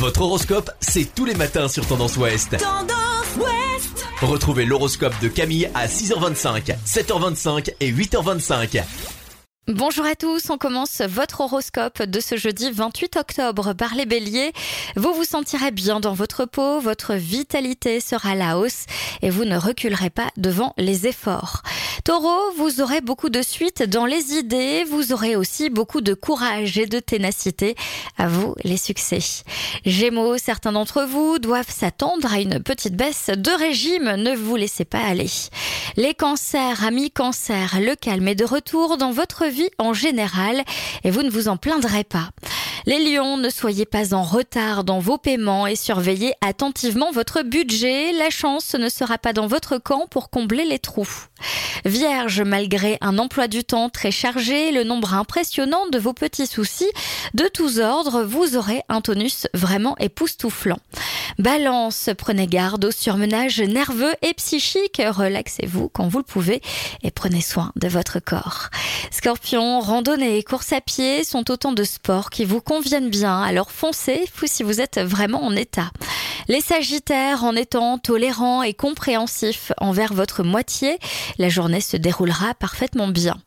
Votre horoscope, c'est tous les matins sur Tendance Ouest. Tendance Ouest Retrouvez l'horoscope de Camille à 6h25, 7h25 et 8h25. Bonjour à tous, on commence votre horoscope de ce jeudi 28 octobre par les béliers. Vous vous sentirez bien dans votre peau, votre vitalité sera à la hausse et vous ne reculerez pas devant les efforts. Taureau, vous aurez beaucoup de suite dans les idées, vous aurez aussi beaucoup de courage et de ténacité. À vous les succès. Gémeaux, certains d'entre vous doivent s'attendre à une petite baisse de régime, ne vous laissez pas aller. Les cancers, amis cancers, le calme est de retour dans votre vie en général et vous ne vous en plaindrez pas. Les lions, ne soyez pas en retard dans vos paiements et surveillez attentivement votre budget. La chance ne sera pas dans votre camp pour combler les trous. Vierge, malgré un emploi du temps très chargé, le nombre impressionnant de vos petits soucis de tous ordres, vous aurez un tonus vraiment époustouflant. Balance, prenez garde au surmenage nerveux et psychique. Relaxez-vous quand vous le pouvez et prenez soin de votre corps. Scorpion, randonnée course à pied sont autant de sports qui vous conviennent bien. Alors foncez si vous êtes vraiment en état. Les Sagittaires, en étant tolérants et compréhensifs envers votre moitié, la journée se déroulera parfaitement bien.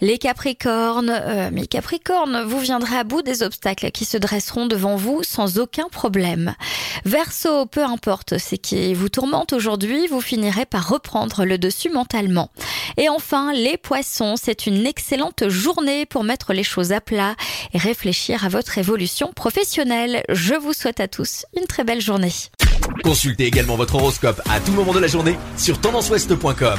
Les Capricornes, euh, mes Capricornes, vous viendrez à bout des obstacles qui se dresseront devant vous sans aucun problème. Verseau, peu importe ce qui vous tourmente aujourd'hui, vous finirez par reprendre le dessus mentalement. Et enfin, les Poissons, c'est une excellente journée pour mettre les choses à plat et réfléchir à votre évolution professionnelle. Je vous souhaite à tous une très belle journée. Consultez également votre horoscope à tout moment de la journée sur tendanceouest.com.